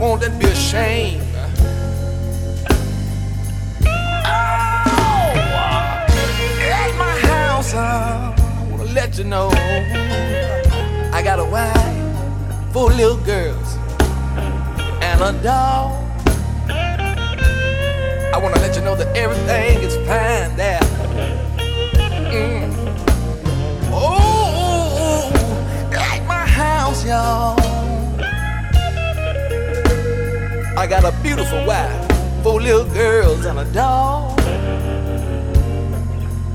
Won't that be a shame? Oh, at my house, I wanna let you know I got a wife, four little girls, and a dog. I wanna let you know that everything is fine there. Mm. Oh, at my house, y'all. I got a beautiful wife, four little girls, and a dog.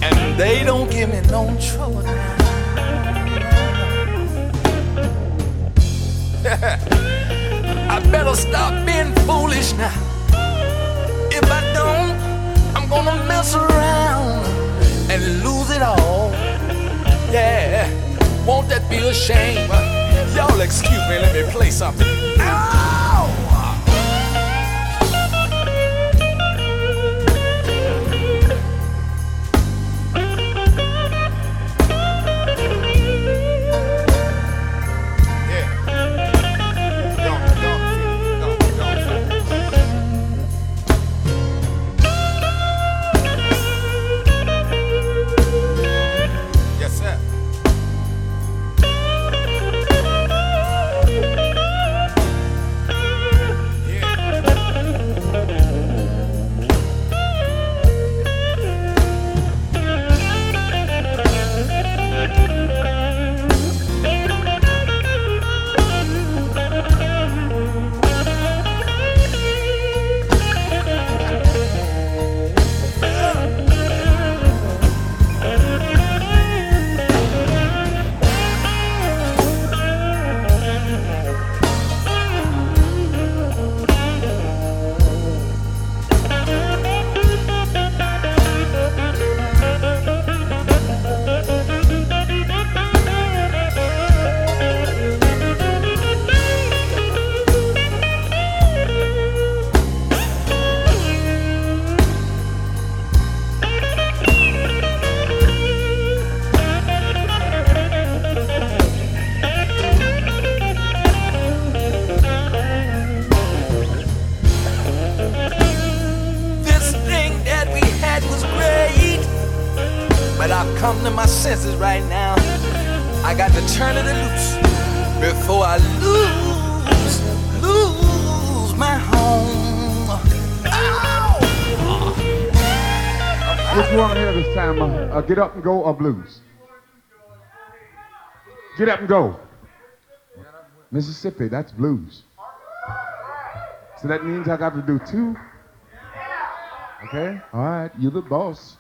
And they don't give me no trouble. I better stop being foolish now. If I don't, I'm gonna mess around and lose it all. Yeah, won't that be a shame? Y'all excuse me, let me play something. Ow! Get up and go. Mississippi, that's blues. So that means I got to do two? Okay? All right, you're the boss.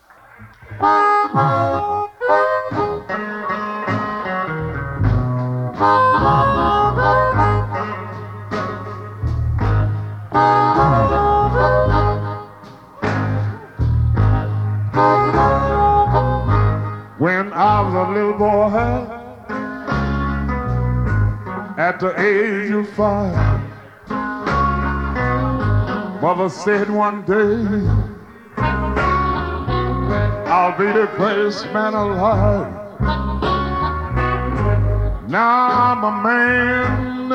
When I was a little boy, at the age of five, Mother said one day, I'll be the greatest man alive. Now I'm a man.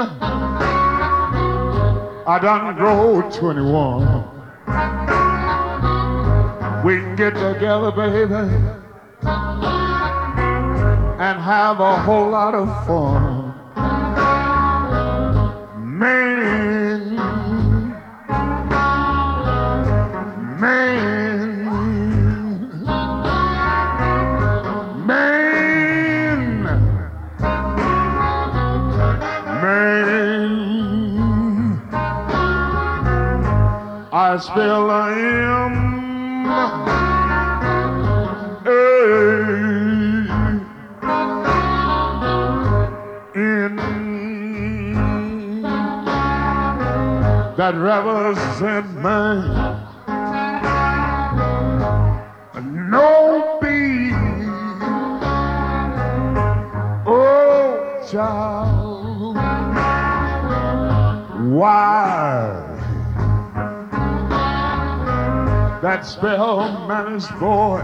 I done grow 21. We can get together, baby, and have a whole lot of fun. Spell a M. A. In that represent man. No B. Oh, child. Why? That spell managed boy.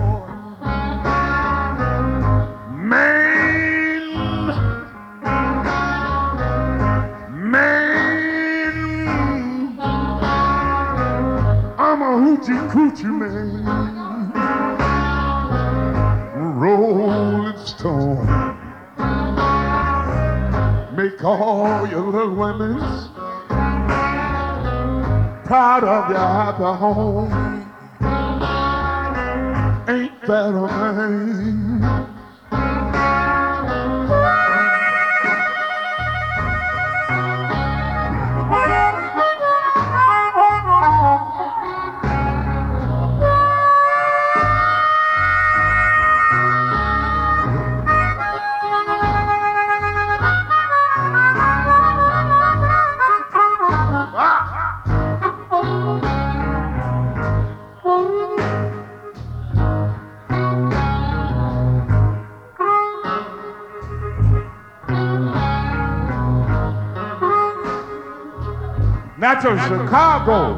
Man. Man. I'm a hoochie coochie man. Rolling stone. Make all your little women proud of your happy home. That a Nacho Chicago.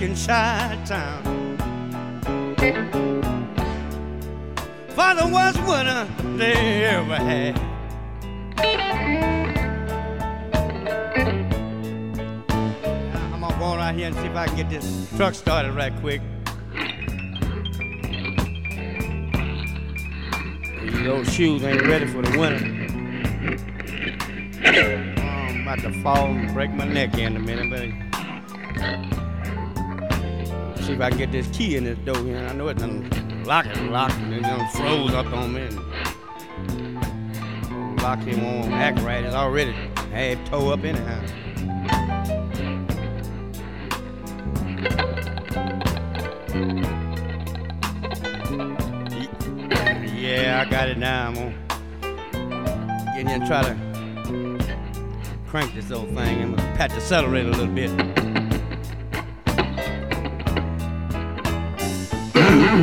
Was in Chi-Town. For the worst winter they ever had. I'm gonna go out here and see if I can get this truck started right quick. These old shoes ain't ready for the winter. I'm about to fall and break my neck in a minute, but if I can get this key in this door here. I know it done lock it locked and it froze up on me. And lock it won't act right. It's already half toe up anyhow. Yeah, I got it now. I'm gonna get in and try to crank this old thing. I'm gonna pat the accelerator a little bit. Yeah,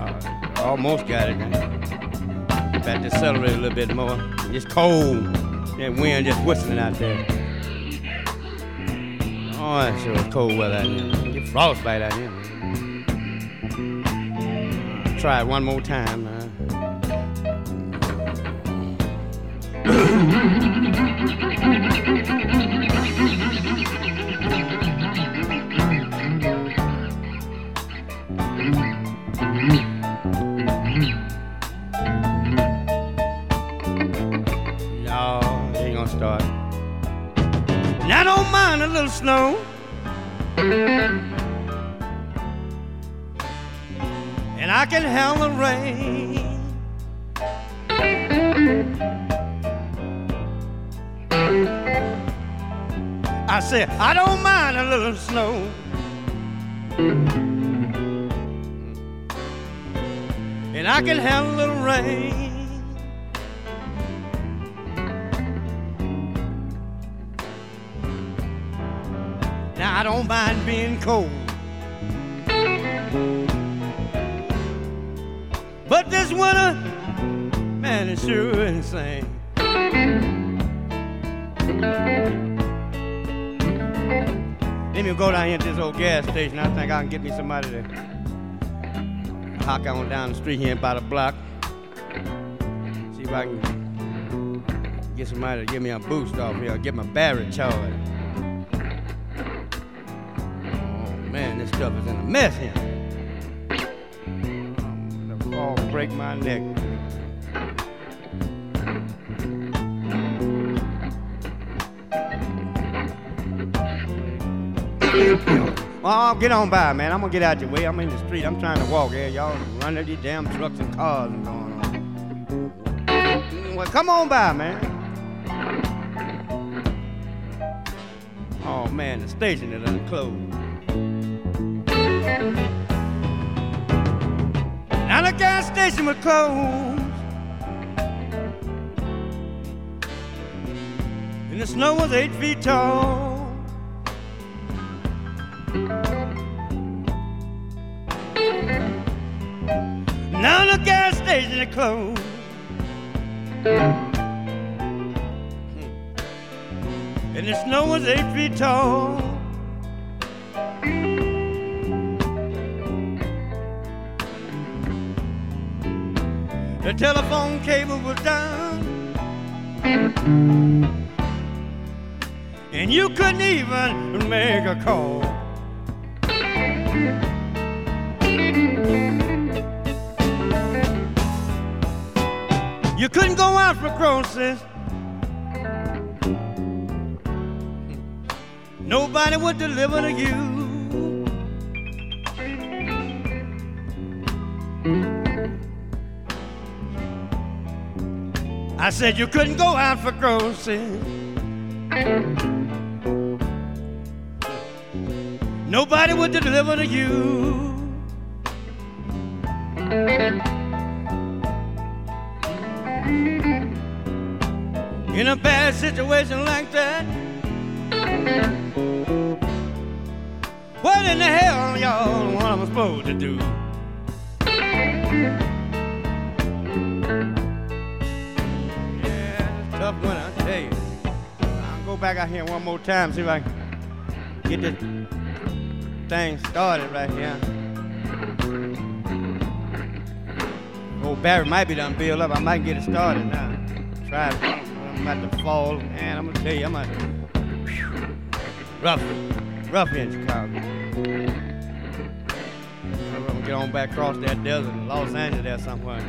uh, almost got it. Pat to accelerator a little bit more. It's cold. That wind just whistling out there. Oh, that sure cold weather out. Get frostbite out here. Try it one more time. Uh. I can handle a little rain. Now I don't mind being cold. But this winter, man, it's sure insane. Let me go down here to this old gas station. I think I can get me somebody to hawk on down the street here about a block. See if I can get somebody to give me a boost off here, get my battery charged. Oh man, this stuff is in a mess here. I'm gonna fall, break my neck. Oh, get on by, man. I'm gonna get out your way. I'm in the street. I'm trying to walk here. Y'all running these damn trucks and cars and going on. Well, come on by, man. Oh man, the station is unclosed. Now the gas station was closed. And the snow was eight feet tall. Station is closed. Hmm. And the snow was eight feet tall. The telephone cable was down. And you couldn't even make a call. You couldn't go out for groceries. Nobody would deliver to you. I said you couldn't go out for groceries. Nobody would deliver to you. In a bad situation like that, what in the hell, y'all, what am I supposed to do? Yeah, tough one, I tell you. I'll go back out here one more time, see if I can get this thing started right here. Old Barry might be done build up. I might get it started now. Try it. I'm about to fall. Man, I'm gonna tell you, I'm about. Rough. Rough in Chicago. I'm gonna get on back across that desert Los Angeles somewhere.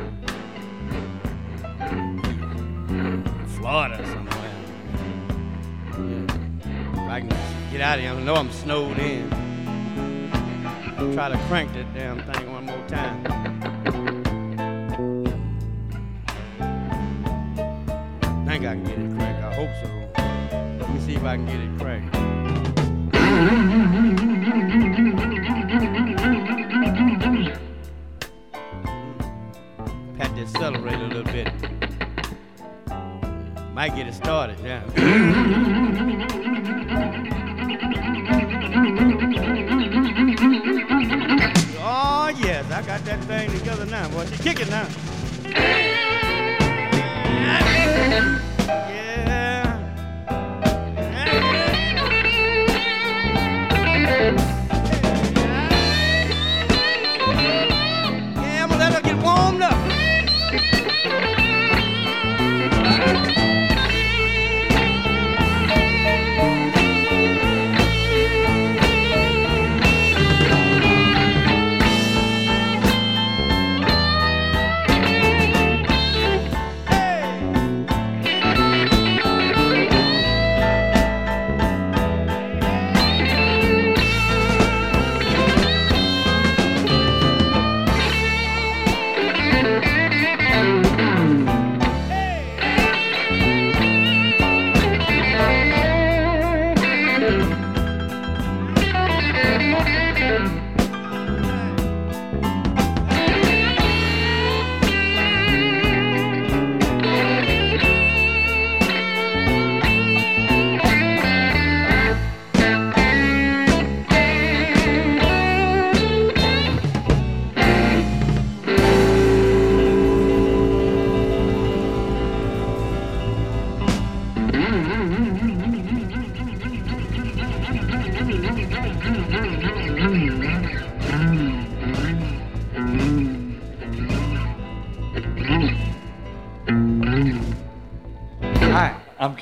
Florida somewhere. If I can get out of here, I know I'm snowed in. Try to crank that damn thing one more time. Think I can get it cracked. I hope so. Let me see if I can get it cracked. Pat the accelerator a little bit. Might get it started, yeah. oh yes, I got that thing together now, boy. She kicking now.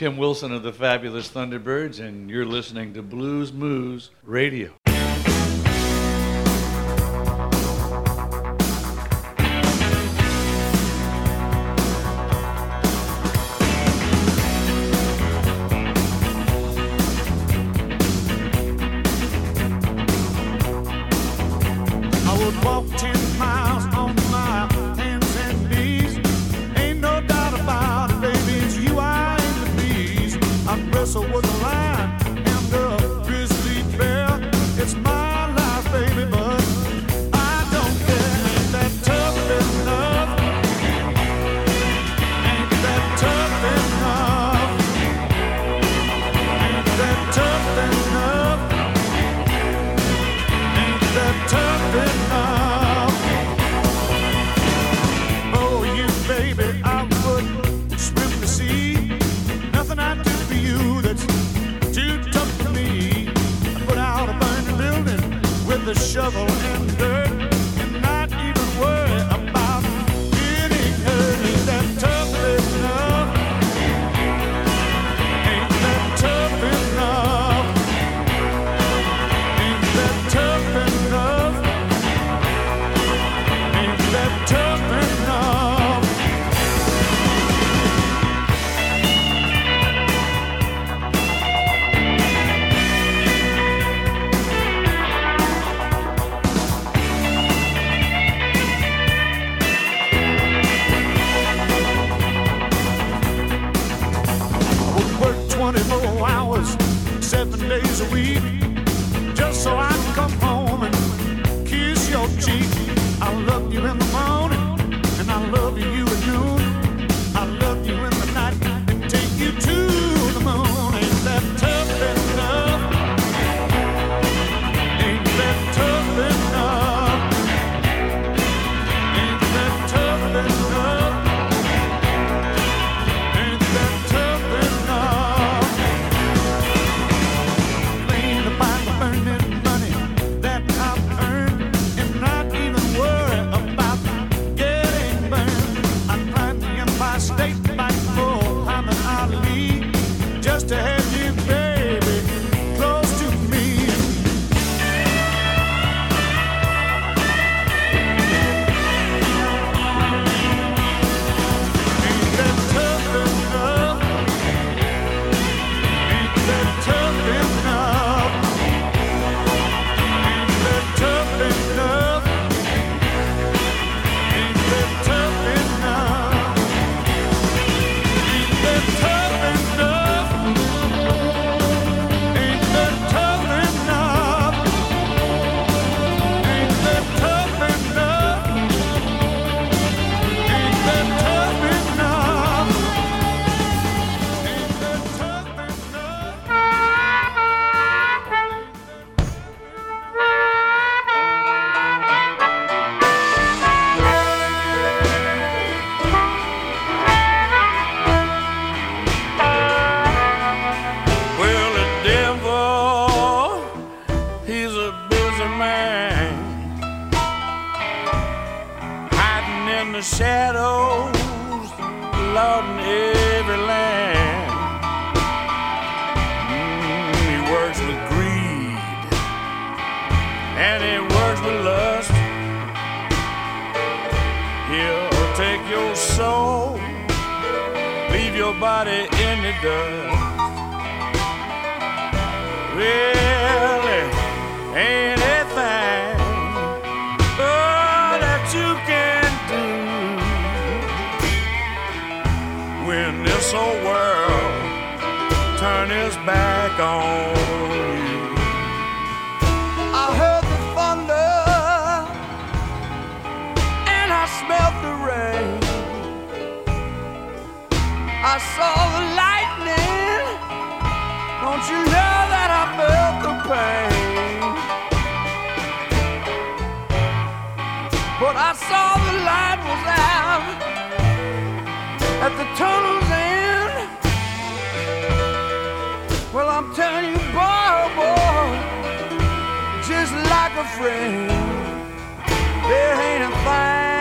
Kim Wilson of the Fabulous Thunderbirds, and you're listening to Bluesmoose Radio. me in the dust. Really, anything oh, that you can do when this old world turns its back on. tunnels in. Well, I'm telling you, boy, boy, just like a friend, there ain't a thing.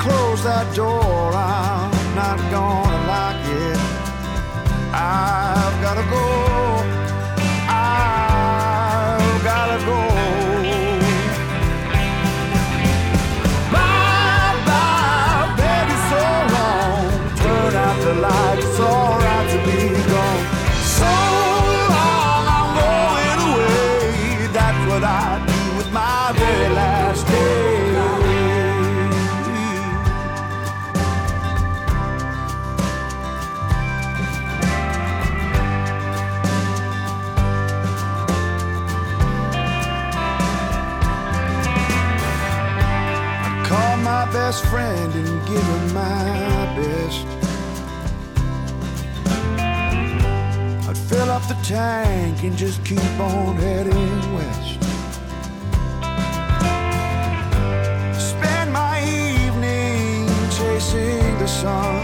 close that door, I'm not gonna lock it. I've gotta go. tank and just keep on heading west. Spend my evening chasing the sun.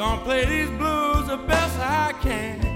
Gonna play these blues the best I can.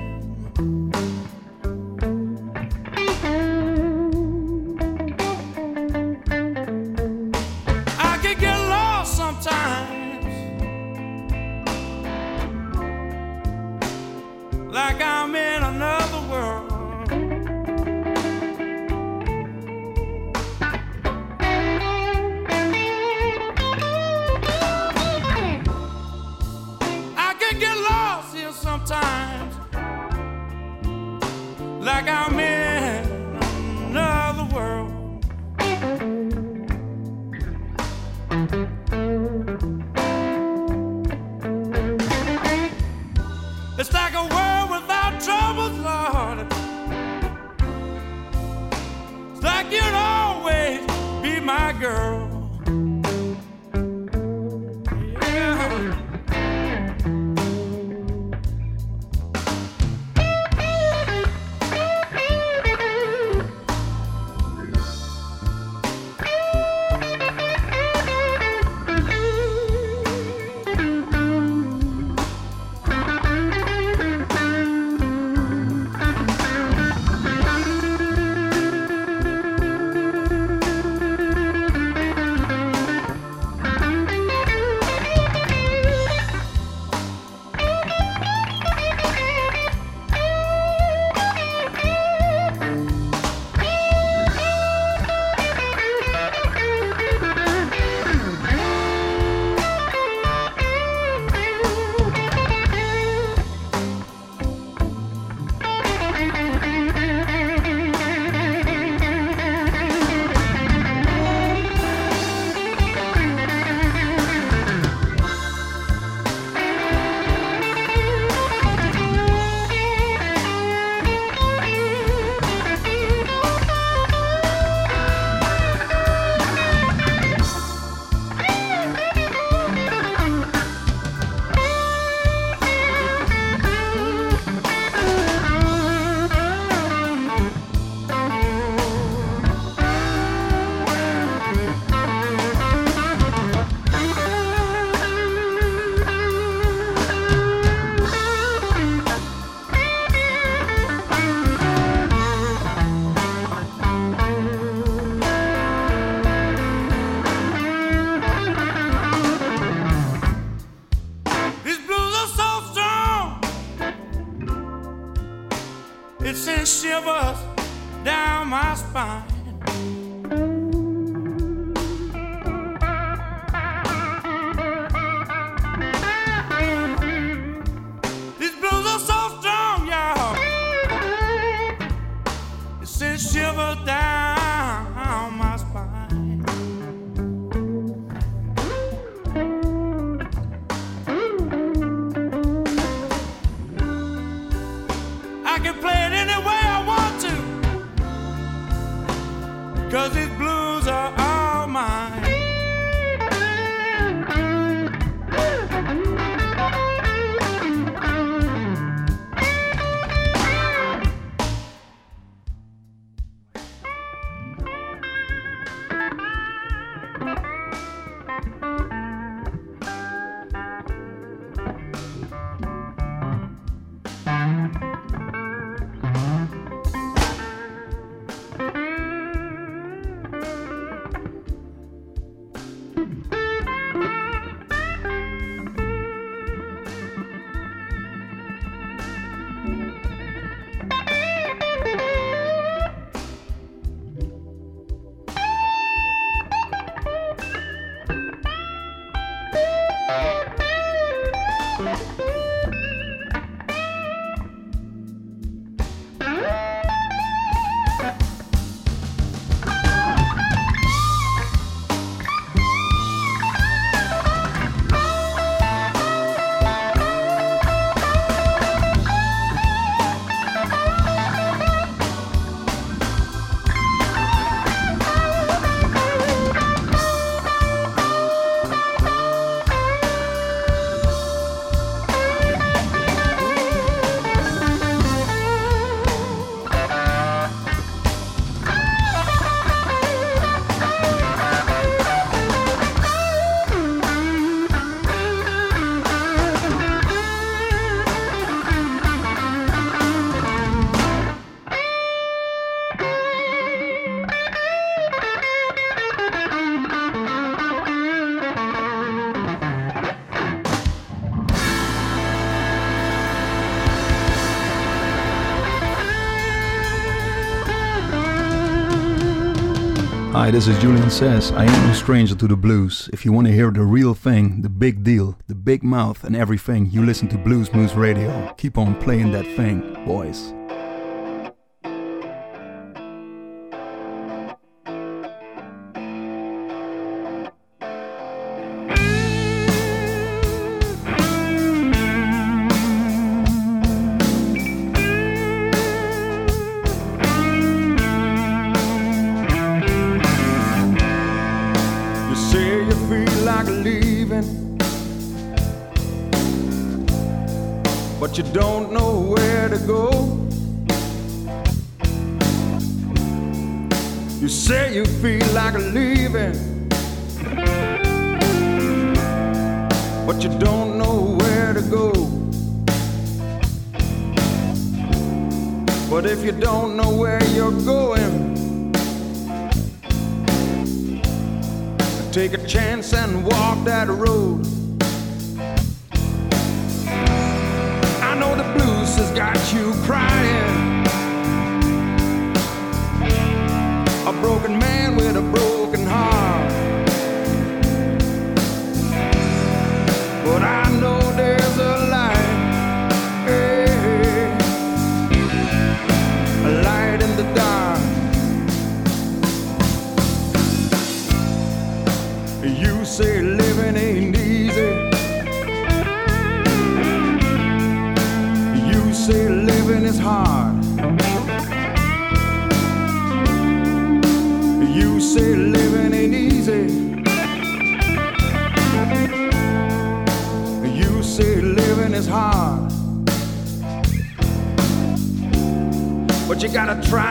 Hi, this is Julian Sas. I ain't no stranger to the blues. If you want to hear the real thing, the big deal, the big mouth, and everything, you listen to Bluesmoose Radio. Keep on playing that thing, boys.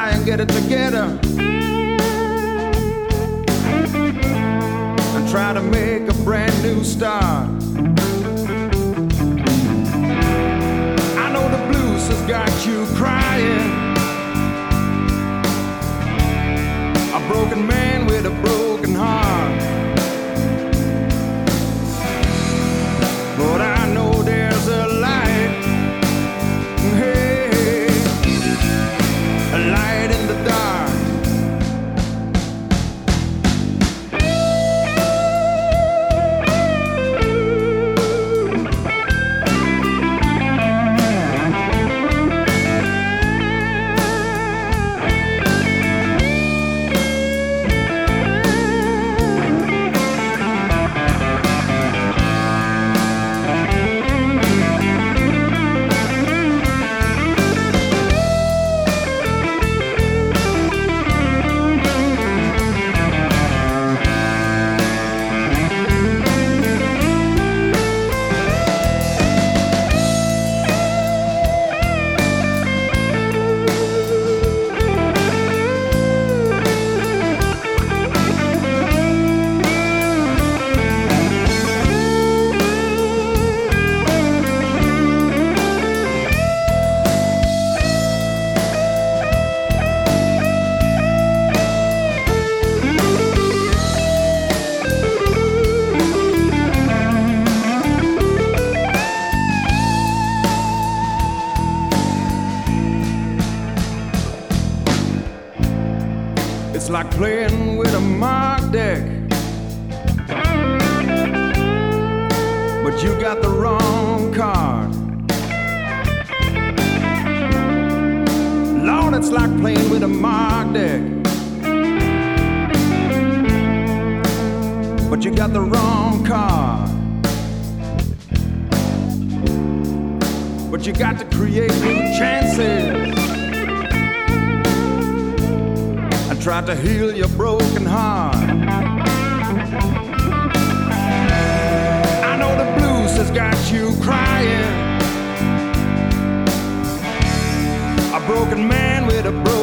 Try and get it together. and try to make a brand new start. I know the blues has got you crying. A broken man with a broken heart. You got the wrong card. Lord, it's like playing with a mark deck. But you got the wrong card. But you got to create new chances. And try to heal your broken heart. Got you crying. A broken man with a broken